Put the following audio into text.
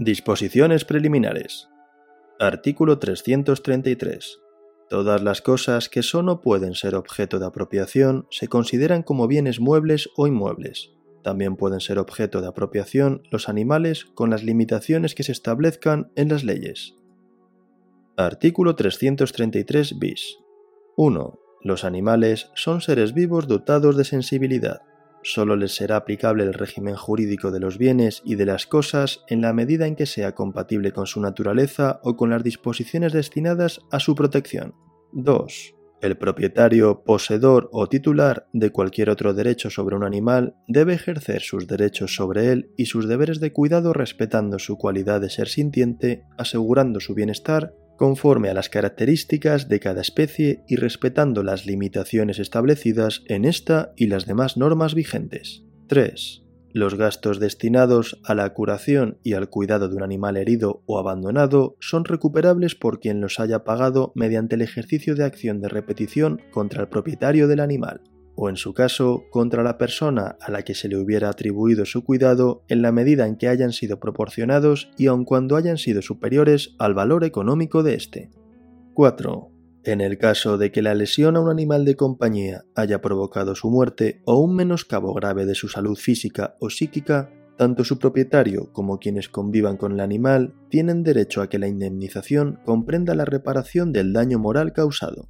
Disposiciones preliminares. Artículo 333. Todas las cosas que son o pueden ser objeto de apropiación se consideran como bienes muebles o inmuebles. También pueden ser objeto de apropiación los animales con las limitaciones que se establezcan en las leyes. Artículo 333 bis. 1. Los animales son seres vivos dotados de sensibilidad. Solo les será aplicable el régimen jurídico de los bienes y de las cosas en la medida en que sea compatible con su naturaleza o con las disposiciones destinadas a su protección. 2. El propietario, poseedor o titular de cualquier otro derecho sobre un animal debe ejercer sus derechos sobre él y sus deberes de cuidado respetando su cualidad de ser sintiente, asegurando su bienestar conforme a las características de cada especie y respetando las limitaciones establecidas en esta y las demás normas vigentes. 3. Los gastos destinados a la curación y al cuidado de un animal herido o abandonado son recuperables por quien los haya pagado mediante el ejercicio de acción de repetición contra el propietario del animal o en su caso contra la persona a la que se le hubiera atribuido su cuidado en la medida en que hayan sido proporcionados y aun cuando hayan sido superiores al valor económico de éste. 4. En el caso de que la lesión a un animal de compañía haya provocado su muerte o un menoscabo grave de su salud física o psíquica, tanto su propietario como quienes convivan con el animal tienen derecho a que la indemnización comprenda la reparación del daño moral causado.